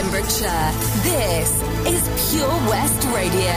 Pembrokeshire, this is Pure West Radio.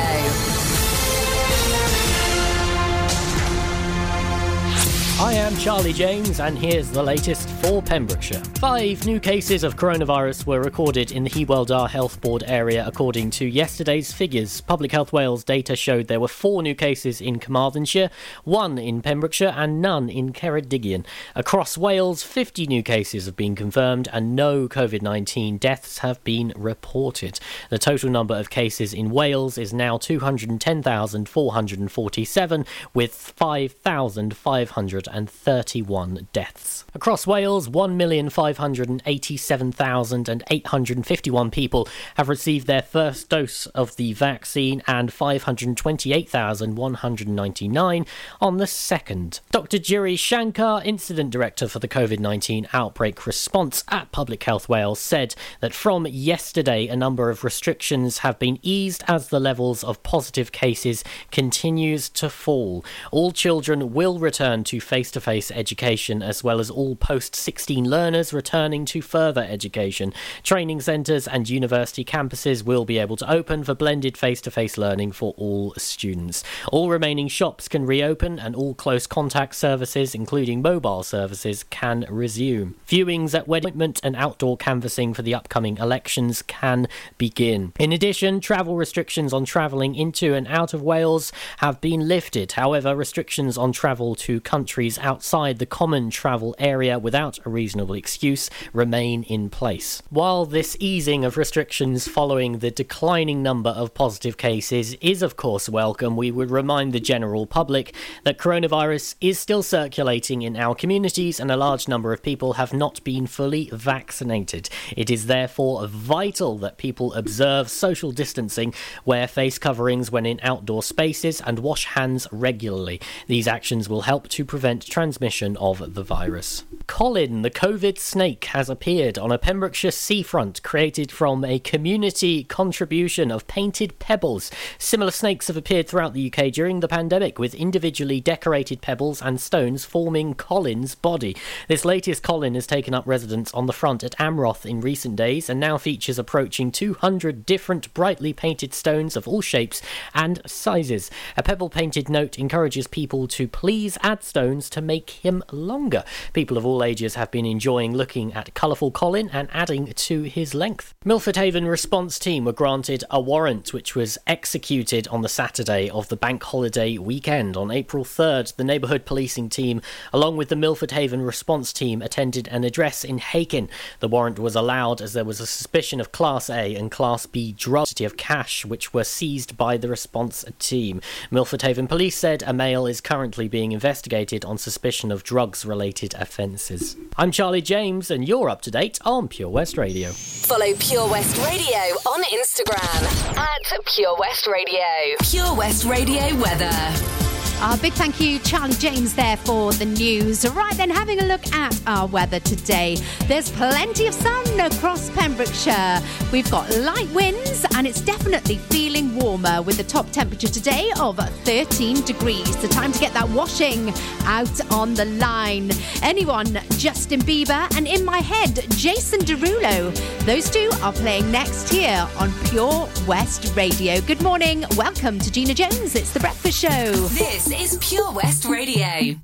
I am Charlie James, and here's the latest for Pembrokeshire. Five new cases of coronavirus were recorded in the Hywel Dda Health Board area, according to yesterday's figures. Public Health Wales data showed there were four new cases in Carmarthenshire, one in Pembrokeshire, and none in Ceredigion. Across Wales, 50 new cases have been confirmed, and no COVID 19 deaths have been reported. The total number of cases in Wales is now 210,447, with 5,531 deaths. Across Wales, 1,587,851 people have received their first dose of the vaccine and 528,199 on the second. Dr. Giri Shankar, Incident Director for the COVID 19 outbreak response at Public Health Wales, said that from yesterday a number of restrictions have been eased as the levels of positive cases continues to fall. All children will return to face to face education, as well as all post 16 learners returning to further education. Training centres and university campuses will be able to open for blended face to face learning for all students. All remaining shops can reopen, and all close contact services, including mobile services, can resume. Viewings at wedding and outdoor canvassing for the upcoming elections can begin. In addition, travel restrictions on travelling into and out of Wales have been lifted. However, restrictions on travel to countries countries outside the common travel area without a reasonable excuse remain in place. While this easing of restrictions following the declining number of positive cases is, of course, welcome, we would remind the general public that coronavirus is still circulating in our communities and a large number of people have not been fully vaccinated. It is therefore vital that people observe social distancing, wear face coverings when in outdoor spaces, and wash hands regularly. These actions will help to prevent prevent transmission of the virus. Colin, the COVID snake, has appeared on a Pembrokeshire seafront created from a community contribution of painted pebbles. Similar snakes have appeared throughout the UK during the pandemic, with individually decorated pebbles and stones forming Colin's body. This latest Colin has taken up residence on the front at Amroth in recent days and now features approaching 200 different brightly painted stones of all shapes and sizes. A pebble painted note encourages people to please add stones to make him longer. People of all all have been enjoying looking at colourful Colin and adding to his length. Milford Haven response team were granted a warrant which was executed on the Saturday of the bank holiday weekend. On April 3rd, the neighbourhood policing team, along with the Milford Haven response team, attended an address in Hakin. The warrant was allowed as there was a suspicion of Class A and Class B drugs of cash which were seized by the response team. Milford Haven police said a male is currently being investigated on suspicion of drugs related offences. I'm Charlie James, and you're up to date on Pure West Radio. Follow Pure West Radio on Instagram at Pure West Radio. Pure West Radio weather. A big thank you, Charlie James, there for the news. Right then, having a look at our weather today. There's plenty of sun across Pembrokeshire. We've got light winds, and it's definitely feeling warmer with the top temperature today of 13 degrees. The time to get that washing out on the line. Anyone, Justin Bieber, and in my head, Jason Derulo. Those two are playing next here on Pure West Radio. Good morning. Welcome to Gina Jones. It's the Breakfast Show. This is Pure West Radio.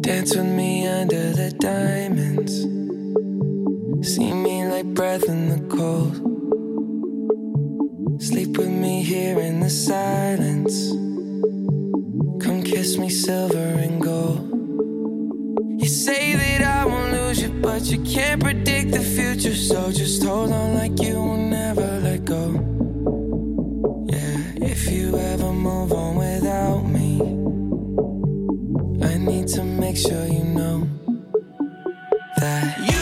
Dance with me under the diamonds. See me like breath in the cold. Sleep with me here in the silence. Come kiss me silver and gold. You say that I won't lose you, but you can't predict the future. So just hold on like you will never let go. Yeah, if you ever move on make sure you know that you.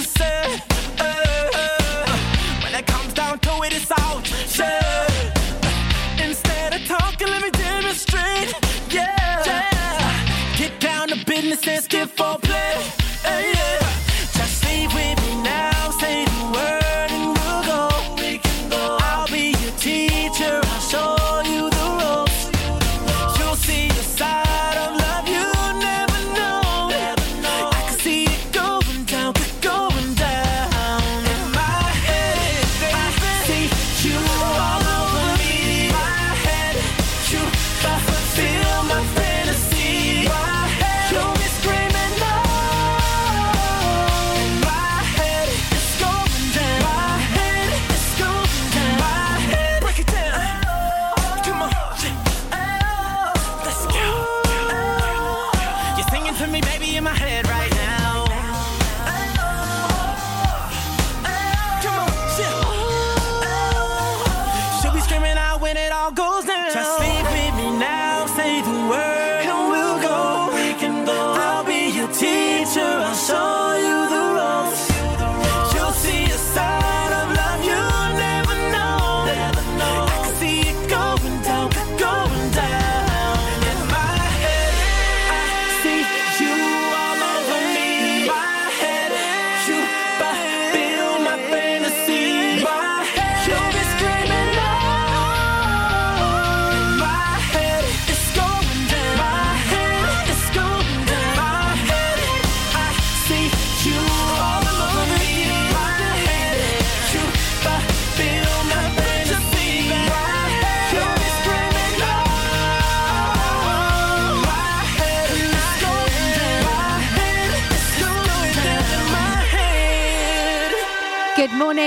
Uh, when it comes down to it, it's. Instead of talking, let me demonstrate. Yeah. Get down to business and skip for play. Uh, yeah.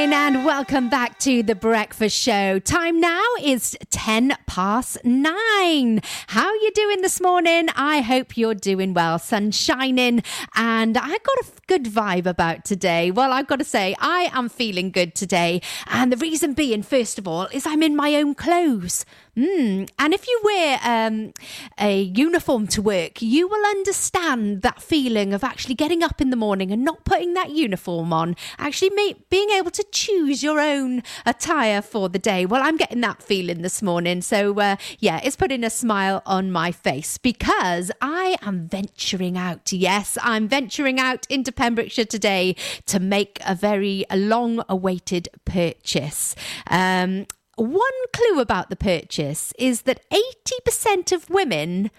Morning and welcome back to the breakfast show. Time now is 10 past 9. How are you doing this morning? I hope you're doing well. Sun shining and I got a good vibe about today. Well, I've got to say I am feeling good today and the reason being first of all is I'm in my own clothes. Mm. And if you wear um, a uniform to work, you will understand that feeling of actually getting up in the morning and not putting that uniform on, actually being able to choose your own attire for the day. Well, I'm getting that feeling this morning. So, uh, yeah, it's putting a smile on my face because I am venturing out. Yes, I'm venturing out into Pembrokeshire today to make a very long awaited purchase. Um, one clue about the purchase is that 80% of women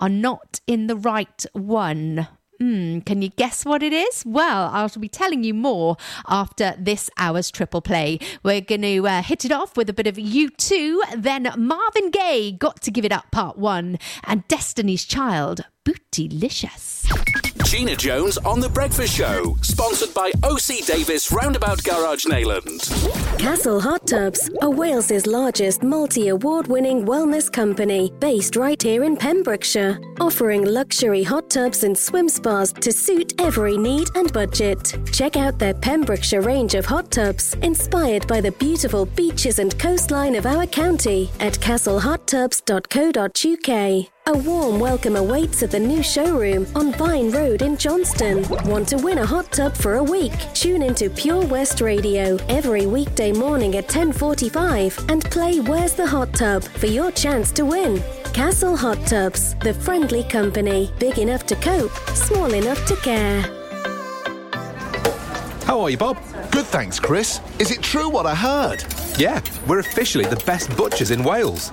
are not in the right one. Hmm, can you guess what it is? Well, I'll be telling you more after this hour's triple play. We're going to uh, hit it off with a bit of U2, then Marvin Gaye, Got to Give It Up Part 1, and Destiny's Child, Bootylicious. Gina Jones on The Breakfast Show, sponsored by OC Davis Roundabout Garage Neyland. Castle Hot Tubs are Wales's largest multi award winning wellness company based right here in Pembrokeshire, offering luxury hot tubs and swim spas to suit every need and budget. Check out their Pembrokeshire range of hot tubs inspired by the beautiful beaches and coastline of our county at castlehottubs.co.uk. A warm welcome awaits at the new showroom on Vine Road in Johnston. Want to win a hot tub for a week? Tune into Pure West Radio every weekday morning at 10:45 and play Where's the Hot Tub for your chance to win. Castle Hot Tubs, the friendly company, big enough to cope, small enough to care. How are you, Bob? Good, thanks, Chris. Is it true what I heard? Yeah, we're officially the best butchers in Wales.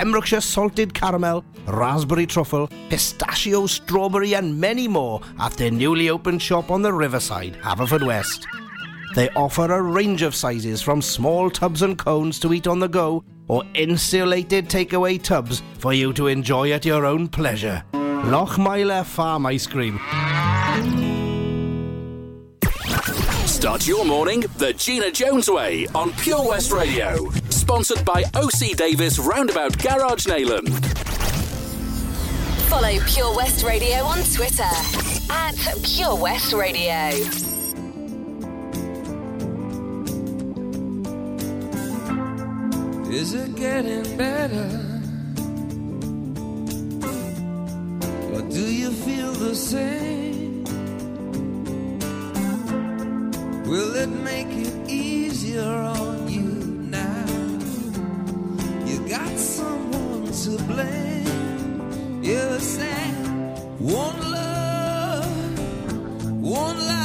Pembrokeshire salted caramel, raspberry truffle, pistachio, strawberry, and many more at their newly opened shop on the riverside, Haverfordwest. They offer a range of sizes from small tubs and cones to eat on the go or insulated takeaway tubs for you to enjoy at your own pleasure. Lochmeyler Farm Ice Cream. Start your morning the Gina Jones way on Pure West Radio. Sponsored by OC Davis Roundabout Garage Neyland. Follow Pure West Radio on Twitter at Pure West Radio. Is it getting better? Or do you feel the same? Will it make it easier to blame. You said one love, one life.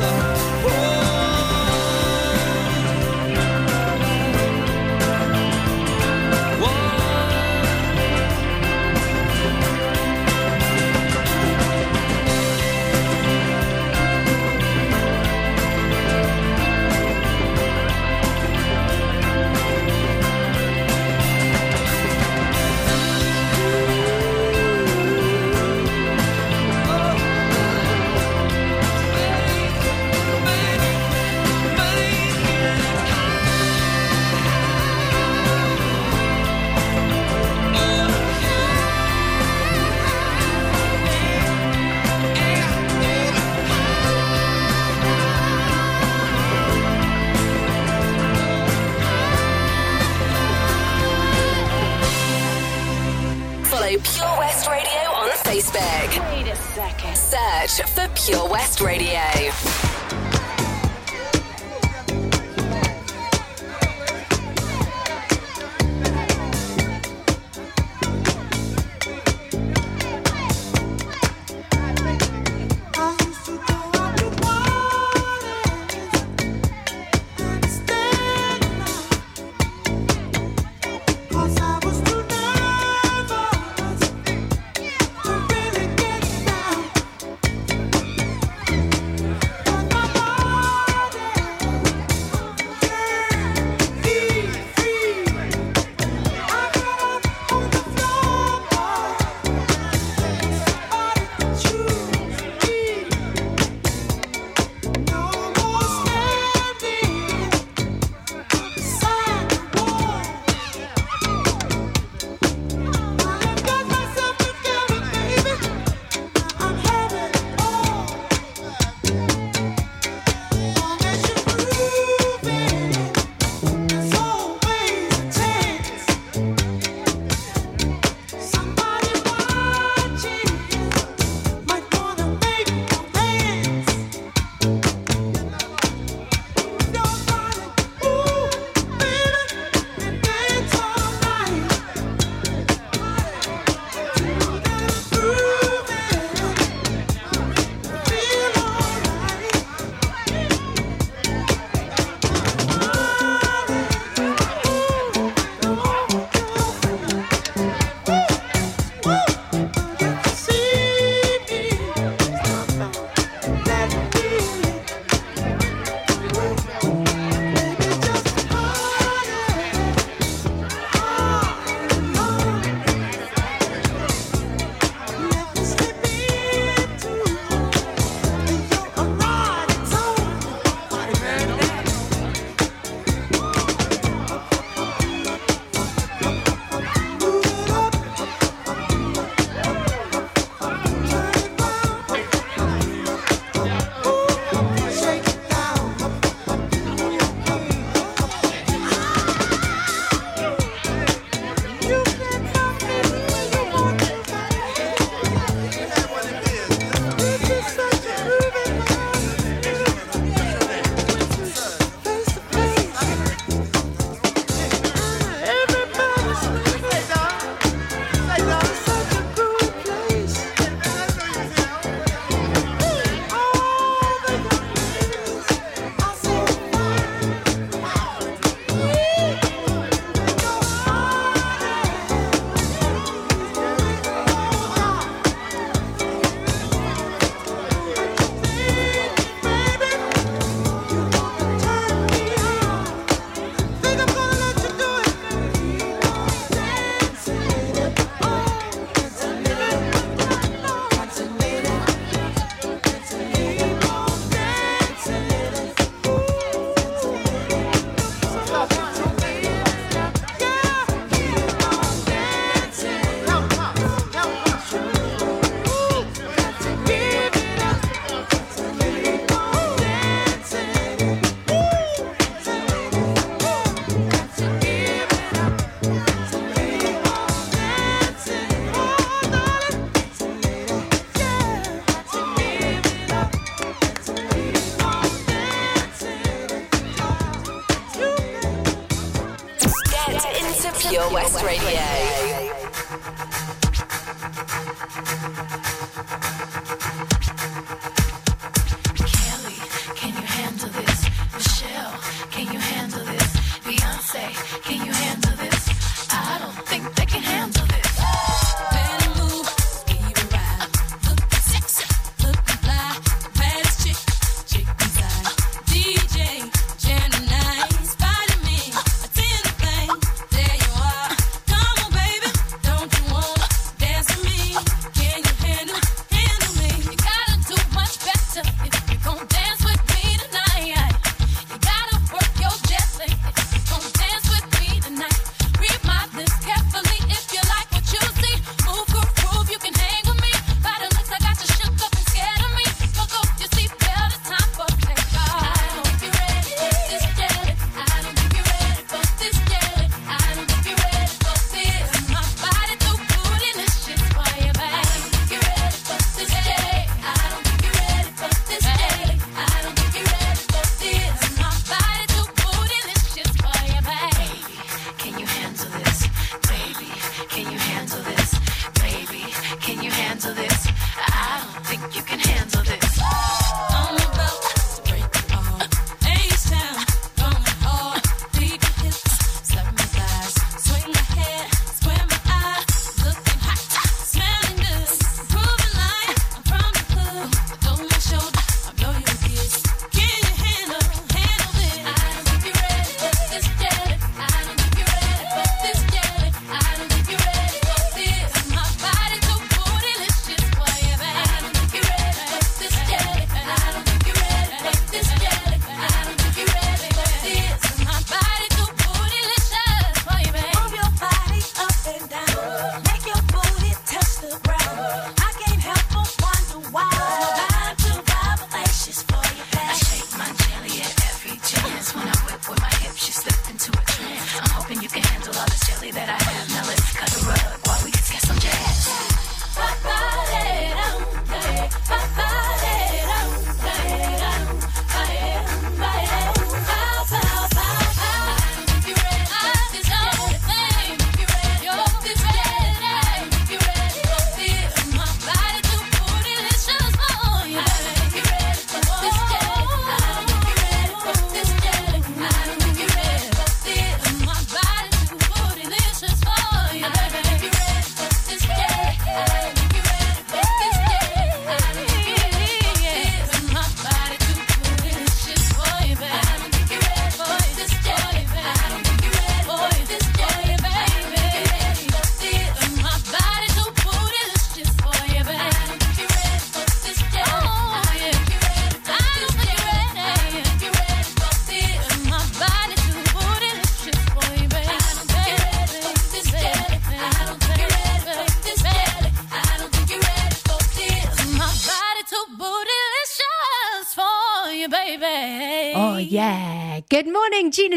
love.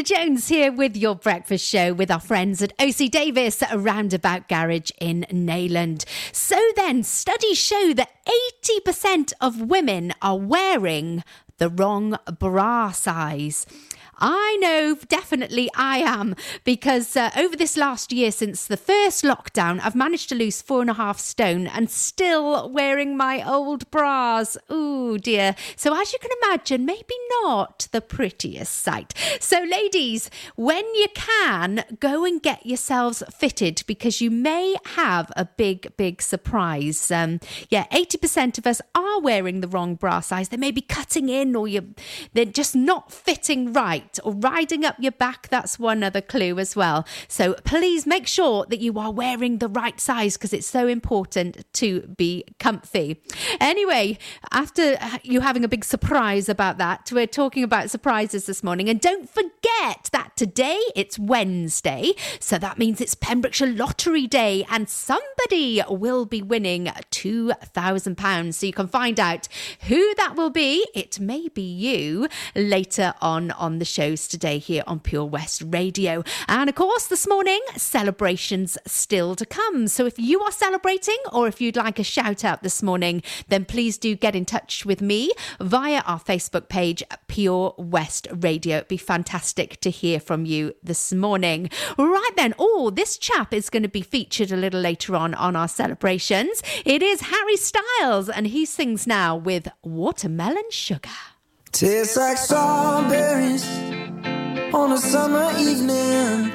Jones here with your breakfast show with our friends at OC Davis at a Roundabout Garage in Neyland. So then, studies show that 80% of women are wearing the wrong bra size. I know definitely I am because uh, over this last year since the first lockdown, I've managed to lose four and a half stone and still wearing my old bras. Oh dear. So, as you can imagine, maybe not the prettiest sight. So, ladies, when you can, go and get yourselves fitted because you may have a big, big surprise. Um, yeah, 80% of us are wearing the wrong bra size. They may be cutting in or you they're just not fitting right or riding up your back. That's one other clue as well. So please make sure that you are wearing the right size because it's so important to be comfy. Anyway, after you having a big surprise about that, we're talking about surprises this morning. And don't forget that today it's Wednesday. So that means it's Pembrokeshire Lottery Day and somebody will be winning £2,000. So you can find out who that will be. It may be you later on on the show shows today here on Pure West Radio. And of course, this morning, celebrations still to come. So if you are celebrating or if you'd like a shout out this morning, then please do get in touch with me via our Facebook page, Pure West Radio. It'd be fantastic to hear from you this morning. Right then, oh, this chap is going to be featured a little later on on our celebrations. It is Harry Styles, and he sings now with Watermelon Sugar. Tastes like strawberries on a summer evening,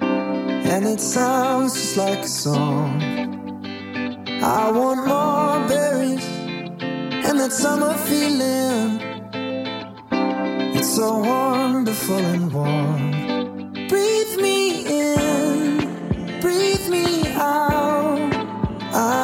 and it sounds just like a song. I want more berries and that summer feeling. It's so wonderful and warm. Breathe me in, breathe me out. I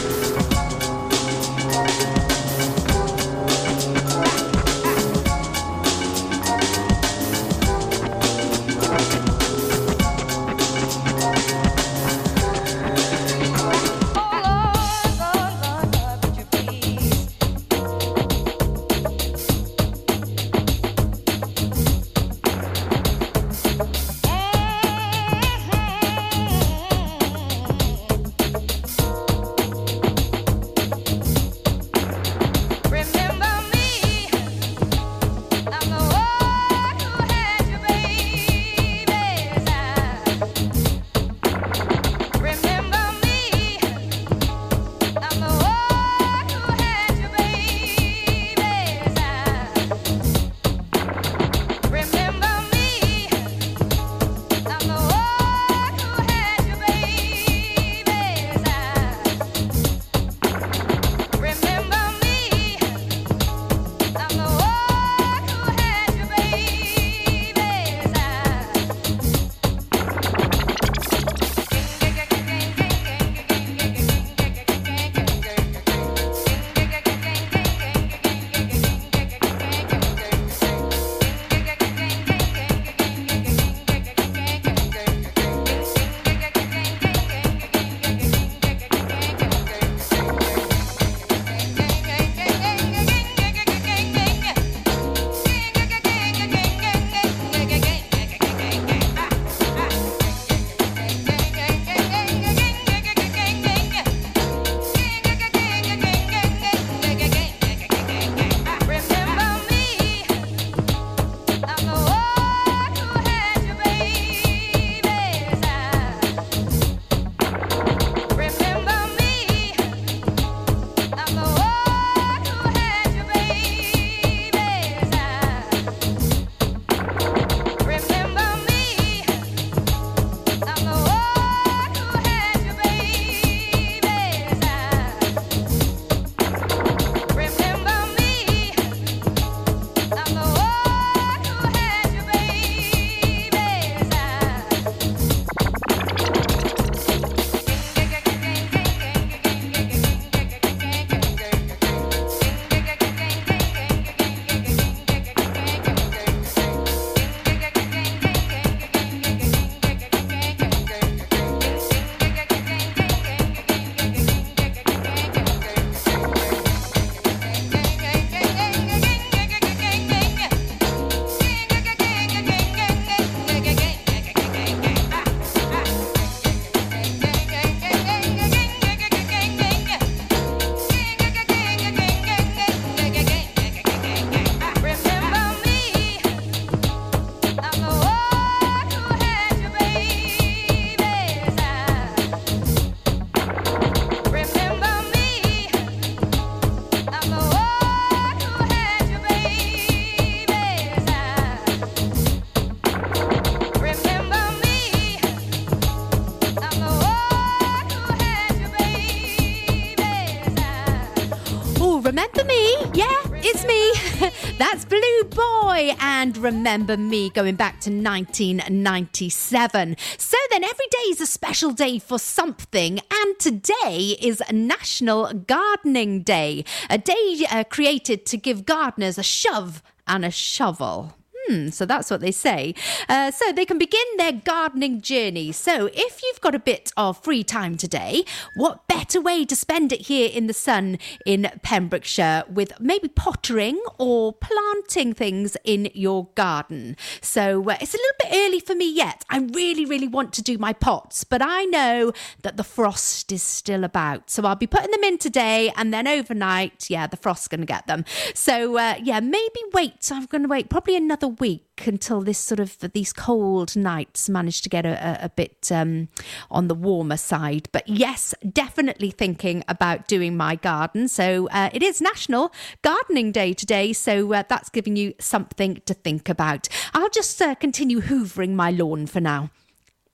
Remember Me going back to 1997. So then, every day is a special day for something, and today is National Gardening Day, a day uh, created to give gardeners a shove and a shovel. Hmm, so that's what they say. Uh, so they can begin their gardening journey. So if you've got a bit of free time today, what better way to spend it here in the sun in Pembrokeshire with maybe pottering or planting things in your garden? So uh, it's a little bit early for me yet. I really, really want to do my pots, but I know that the frost is still about. So I'll be putting them in today and then overnight, yeah, the frost's going to get them. So uh, yeah, maybe wait. I'm going to wait probably another week until this sort of these cold nights manage to get a, a, a bit um, on the warmer side. But yes, definitely thinking about doing my garden. So uh, it is National Gardening Day today, so uh, that's giving you something to think about. I'll just uh, continue hoovering my lawn for now.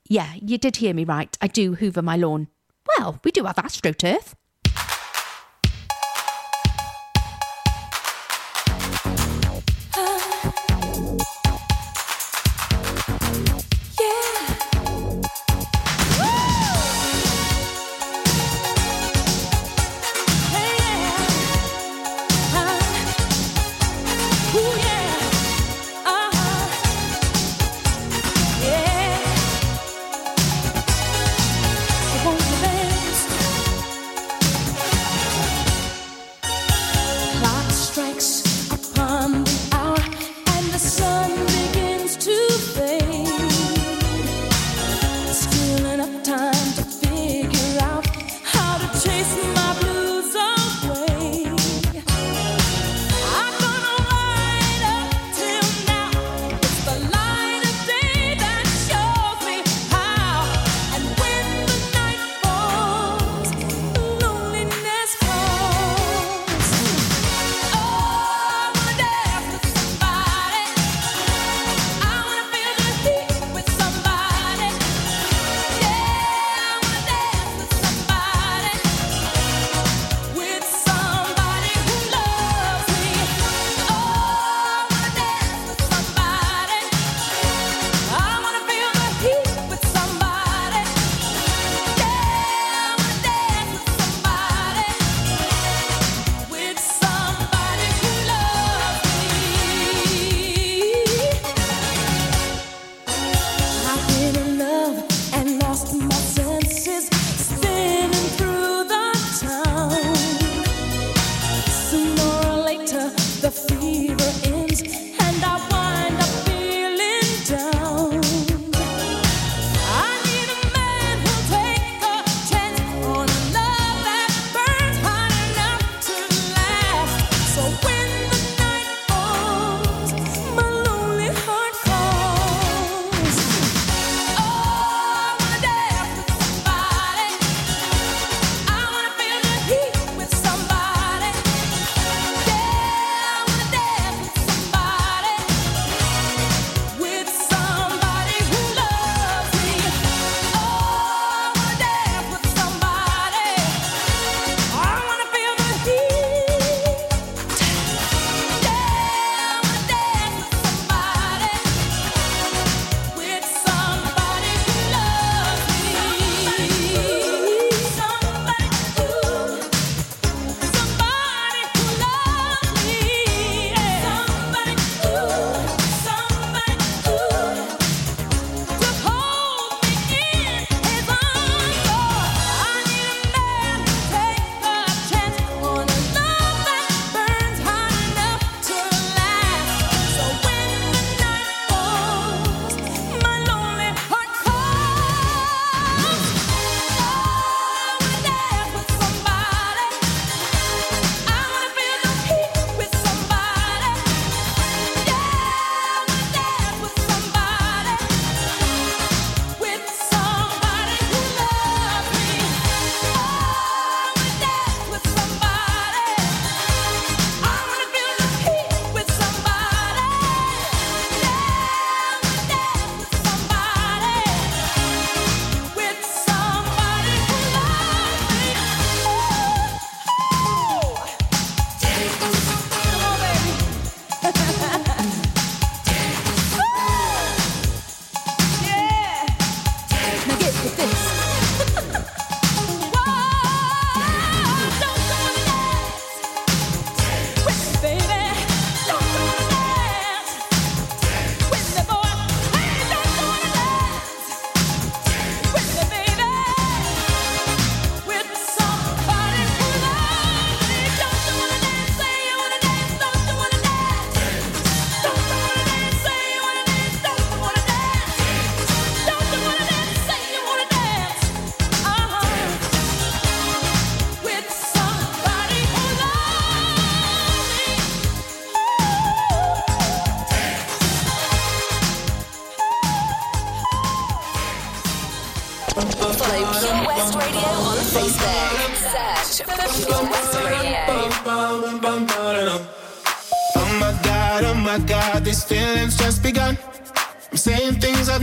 Yeah, you did hear me right. I do hoover my lawn. Well, we do have AstroTurf.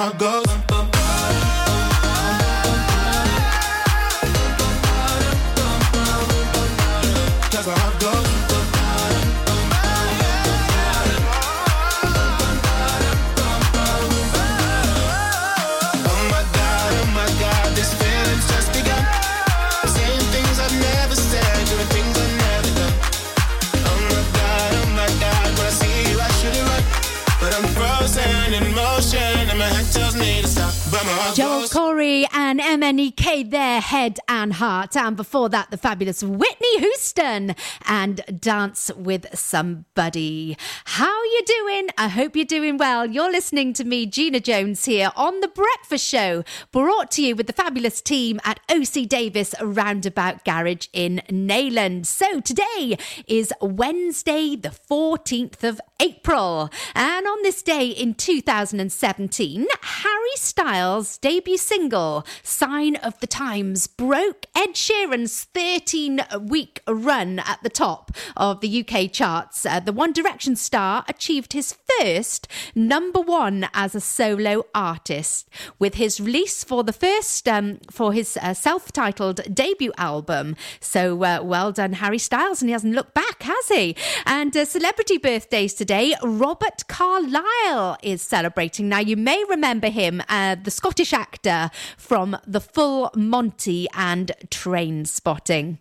Can't. Cause and MNEK, their head heart. And before that, the fabulous Whitney Houston and Dance with Somebody. How you doing? I hope you're doing well. You're listening to me, Gina Jones, here on The Breakfast Show, brought to you with the fabulous team at OC Davis Roundabout Garage in Neyland. So today is Wednesday, the 14th of April. And on this day in 2017, Harry Styles' debut single, Sign of the Times, broke Ed Sheeran's 13 week run at the top of the UK charts. Uh, the One Direction star achieved his first number one as a solo artist with his release for the first um, for his uh, self-titled debut album. So uh, well done, Harry Styles, and he hasn't looked back, has he? And uh, celebrity birthdays today. Robert Carlyle is celebrating. Now you may remember him, uh, the Scottish actor from The Full Monty and Trainspotting.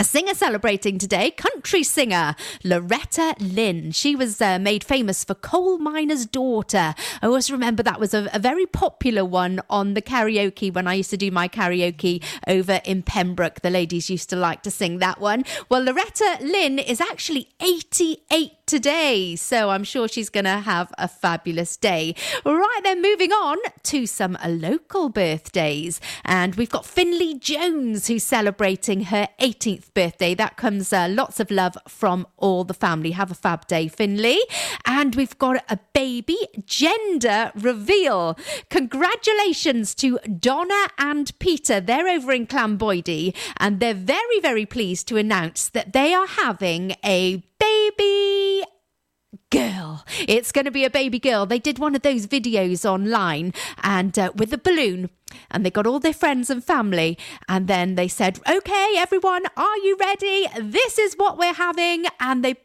A singer celebrating today, country singer Loretta Lynn. She was uh, made famous for Coal Miner's Daughter. I always remember that was a, a very popular one on the karaoke when I used to do my karaoke over in Pembroke. The ladies used to like to sing that one. Well, Loretta Lynn is actually 88 today, so I'm sure she's going to have a fabulous day. Right then, moving on to some local birthdays. And we've got Finley Jones who's celebrating her 18th birthday. That comes uh, lots of love from all the family. Have a fab day, Finley. And we've got a baby gender reveal. Congratulations to Donna and Peter. They're over in Llanboidy and they're very, very pleased to announce that they are having a baby girl. It's going to be a baby girl. They did one of those videos online and uh, with a balloon and they got all their friends and family and then they said, "Okay, everyone, are you ready? This is what we're having." And they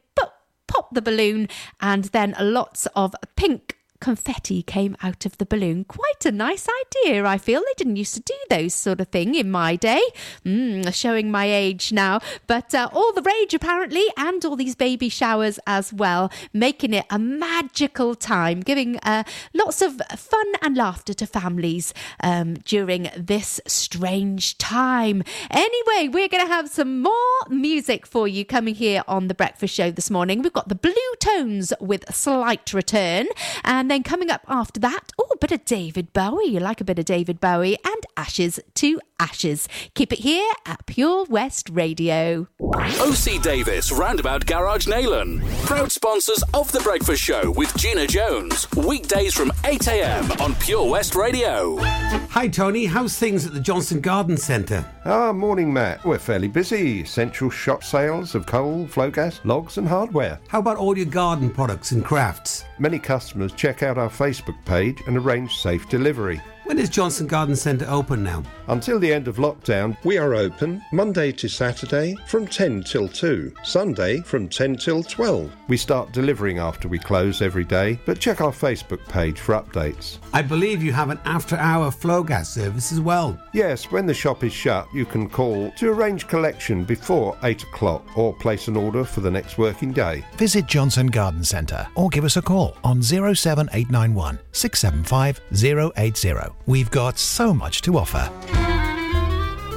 pop the balloon and then lots of pink confetti came out of the balloon. Quite a nice idea, I feel. They didn't used to do those sort of thing in my day. Mm, showing my age now. But uh, all the rage, apparently, and all these baby showers as well, making it a magical time, giving uh, lots of fun and laughter to families um, during this strange time. Anyway, we're going to have some more music for you coming here on The Breakfast Show this morning. We've got the Blue Tones with Slight Return. And then coming up after that, oh, a bit of David Bowie. You like a bit of David Bowie and Ashes to Ashes. Keep it here at Pure West Radio. OC Davis Roundabout Garage Neyland. Proud sponsors of The Breakfast Show with Gina Jones. Weekdays from 8am on Pure West Radio. Hi, Tony. How's things at the Johnson Garden Centre? Ah, morning, Matt. We're fairly busy. Central shop sales of coal, Flogas, logs, and hardware. How about all your garden products and crafts? Many customers check out our Facebook page and arrange safe delivery. When is Johnson Garden Centre open now? Until the end of lockdown, we are open Monday to Saturday from 10 till 2, Sunday from 10 till 12. We start delivering after we close every day, but check our Facebook page for updates. I believe you have an after hour Flogas service as well. Yes, when the shop is shut, you can call to arrange collection before 8 o'clock or place an order for the next working day. Visit Johnson Garden Centre or give us a call on 07891 675 080. We've got so much to offer.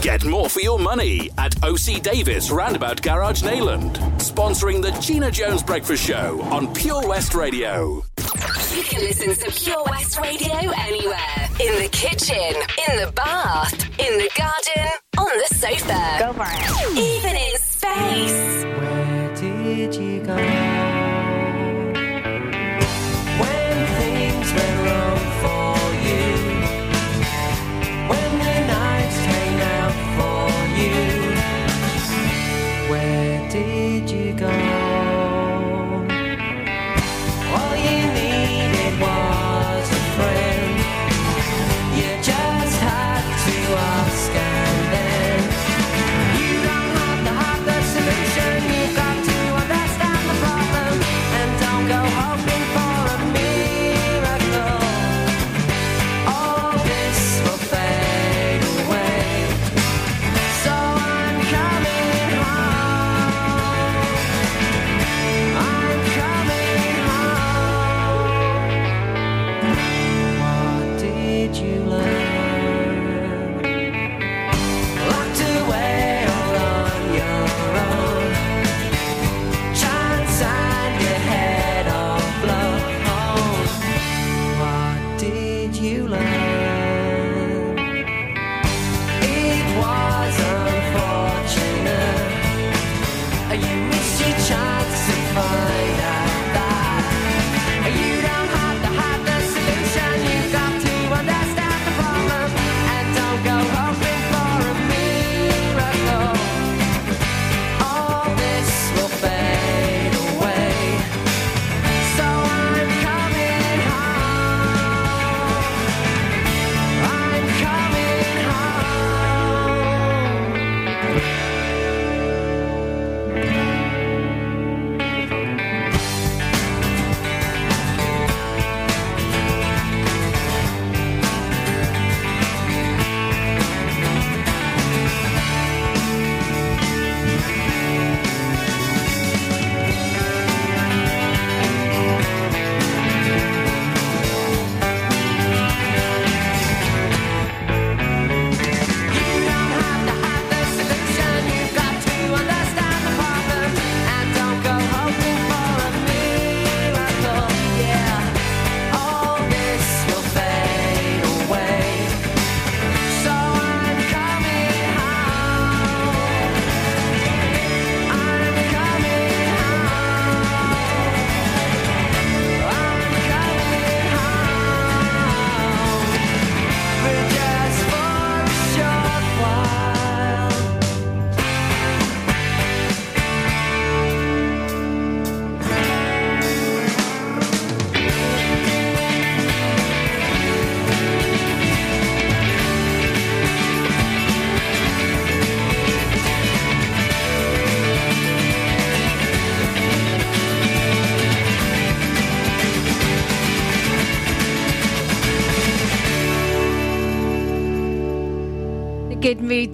Get more for your money at OC Davis Roundabout Garage Neyland, Sponsoring the Gina Jones Breakfast Show on Pure West Radio. You can listen to Pure West Radio anywhere. In the kitchen, in the bath, in the garden, on the sofa. Go for it. Even in space. Where did you go?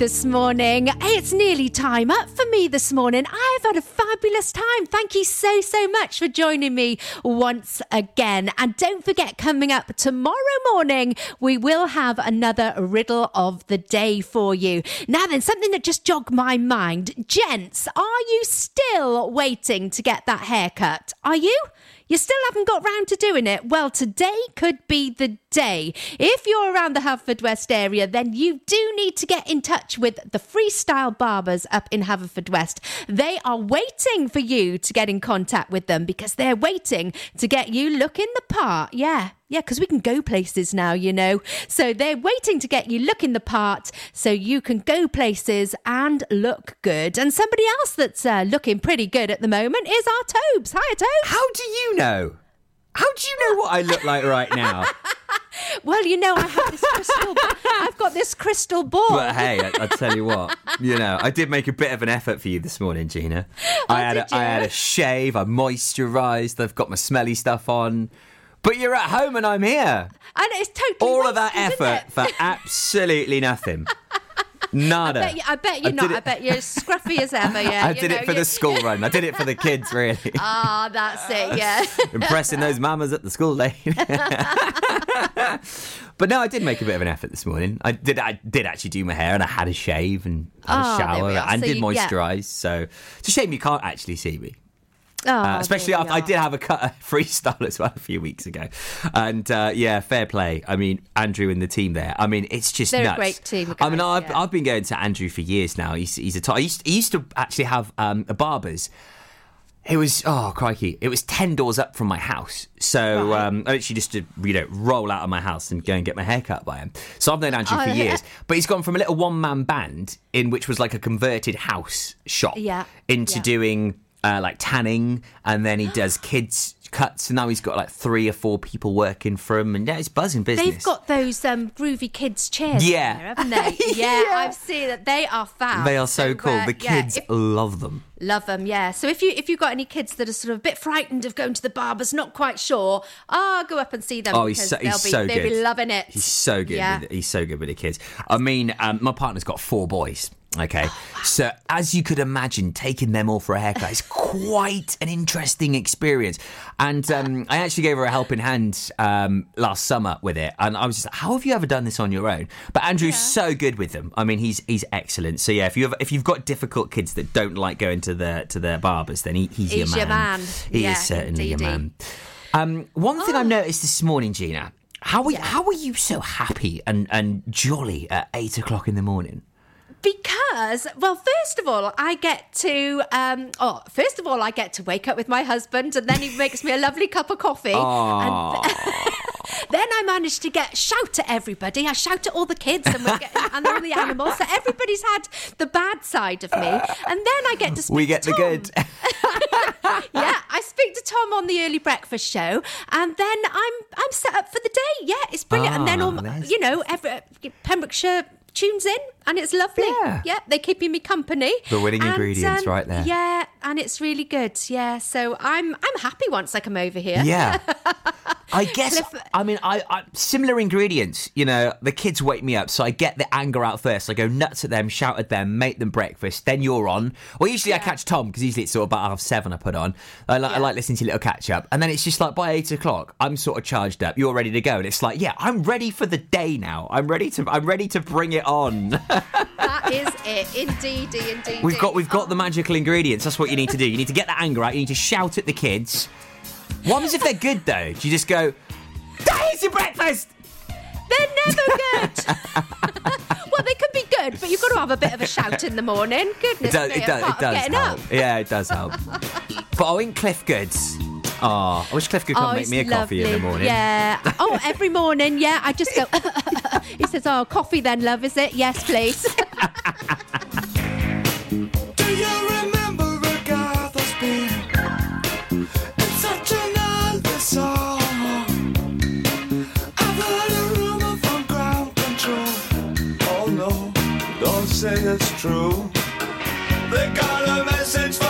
This morning. It's nearly time up for me this morning. I've had a fabulous time. Thank you so, so much for joining me once again. And don't forget, coming up tomorrow morning, we will have another riddle of the day for you. Now, then, something that just jogged my mind. Gents, are you still waiting to get that haircut? Are you? You still haven't got round to doing it? Well, today could be the day. If you're around the Haverfordwest area, then you do need to get in touch with the Freestyle Barbers up in Haverfordwest. They are waiting for you to get in contact with them because they're waiting to get you looking the part. Yeah. Yeah, because we can go places now, you know. So they're waiting to get you looking the part so you can go places and look good. And somebody else that's uh, looking pretty good at the moment is our Tobes. Hi, Tobes. How do you know? How do you know what I look like right now? Well, you know, I have this crystal. I've got this crystal ball. But hey, I, I tell you what, you know, I did make a bit of an effort for you this morning, Gina. I had Oh, did a, I had a shave, I moisturised, I've got my smelly stuff on. But you're at home and I'm here. And it's totally All of that effort for absolutely nothing. Nada. I bet, you, I bet you're I not. I bet you're scruffy as ever. Yeah, I did know, it for you- the school run. I did it for the kids, really. Ah, that's it. Yeah. Impressing those mamas at the school day. but no, I did make a bit of an effort this morning. I did. I did actually do my hair, and I had a shave and had Oh, a shower, and So did you- yeah. moisturise. So it's a shame you can't actually see me. Oh, Uh, especially after I did have a cut a freestyle as well a few weeks ago, and uh, yeah, fair play. I mean, Andrew and the team there. I mean, it's just They're a nuts. great team of I mean, I've, yeah. I've been going to Andrew for years now. He's he's a top. He used, he used to actually have um, a barber's. It was oh crikey! It was ten doors up from my house, so um, I literally just to you know roll out of my house and go and get my hair cut by him. So I've known Andrew Oh, for yeah. years, but he's gone from a little one man band in which was like a converted house shop Yeah, into doing uh, like tanning, and then he does kids cuts. And now he's got like three or four people working for him, and yeah, it's buzzing business. They've got those um, groovy kids chairs. Yeah. there, haven't they? Yeah, I've seen that. They are fab. They are so cool. uh, the yeah, kids if- love them. Love them, yeah. So if you if you've got any kids that are sort of a bit frightened of going to the barbers, not quite sure, ah, go up and see them. Oh, he's because so, they'll he's be, so they'll good. be loving it. He's so good. Yeah. With, he's so good with the kids. I mean, um, my partner's got four boys. Okay, Oh, so as you could imagine, taking them all for a haircut is quite an interesting experience. And um, I actually gave her a helping hand um, last summer with it, and I was just like, "How have you ever done this on your own?" But Andrew's so good with them. I mean, he's he's excellent. So yeah, if you have, if you've got difficult kids that don't like going to the to the barbers, then he, he's, He's your man. He Yeah, is certainly your man. Um, one thing I've noticed this morning, Gina, how are, how are you so happy and, and jolly at eight o'clock in the morning? Because, well, first of all, I get to, um, oh, first of all, I get to wake up with my husband, and then he makes me a lovely cup of coffee. Aw. Then I manage to get shout at everybody. I shout at all the kids and we're getting, and all the animals. So everybody's had the bad side of me, and then I get to speak we get to the good. yeah, I speak to Tom on the early breakfast show, and then I'm I'm set up for the day. Yeah, it's brilliant. and then Ah, all, that's- you know, every, Pembrokeshire tunes in, and it's lovely. Yeah. they're keeping me company. The winning And, ingredients um, right there. Yeah, and it's really good. Yeah, so I'm I'm happy once I come over here. Yeah. I guess. I mean, I, I similar ingredients. You know, the kids wake me up, so I get the anger out first. I go nuts at them, shout at them, make them breakfast. Then you're on. Well, usually I catch Tom because usually it's sort of about half seven. I put on. I, like I like listening to your little catch up, and then it's just like by eight o'clock, I'm sort of charged up. You're ready to go, and it's like, yeah, I'm ready for the day now. I'm ready to. I'm ready to bring it on. that is it. Indeed, indeed. We've got we've got the oh. magical ingredients. That's what you need to do. You need to get the anger out. You need to shout at the kids. What happens if they're good though? Do you just go, "That is your breakfast"? They're never good. well, they could be good, but you've got to have a bit of a shout in the morning. Goodness It does. me, It does. It does help. up. Yeah, it does help. but oh, in Cliff Goods. Oh, I wish Cliff could come Oh, make me a coffee in the morning. Yeah. Oh, every morning. Yeah. I just go. he says, "Oh, coffee then, love, is it? Yes, please." Do you remember Agatha Spear? It's such an endless song. I've heard a rumor from ground control. Oh no, don't say it's true. They got a message from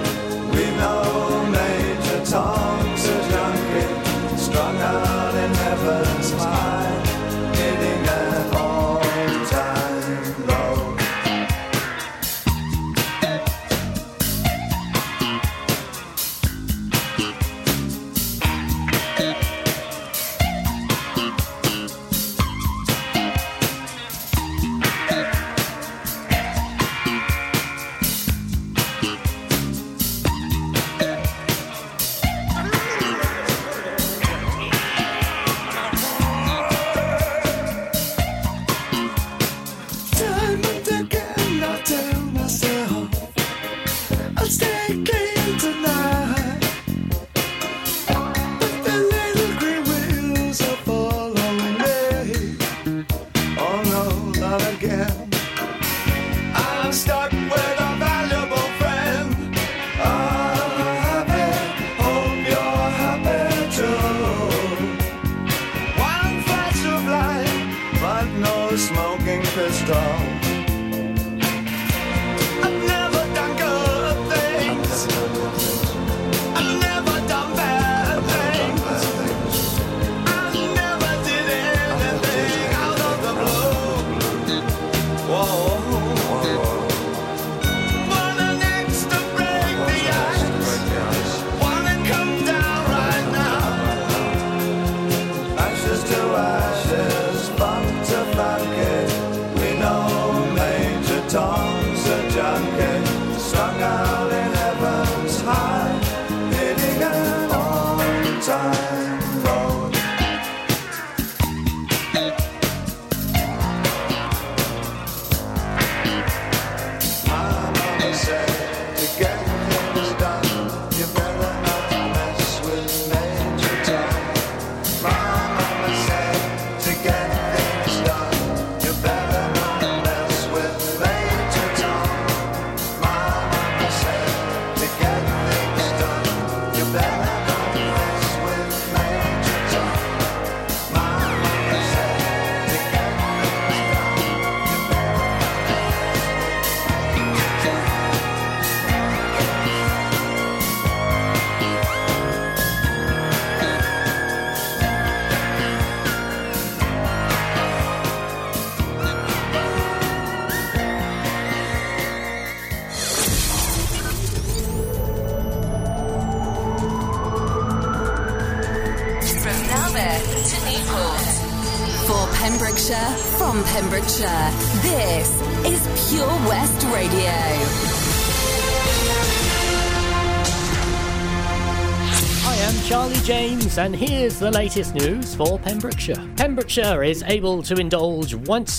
and here's the latest news for Pembrokeshire. Pembrokeshire is able to indulge once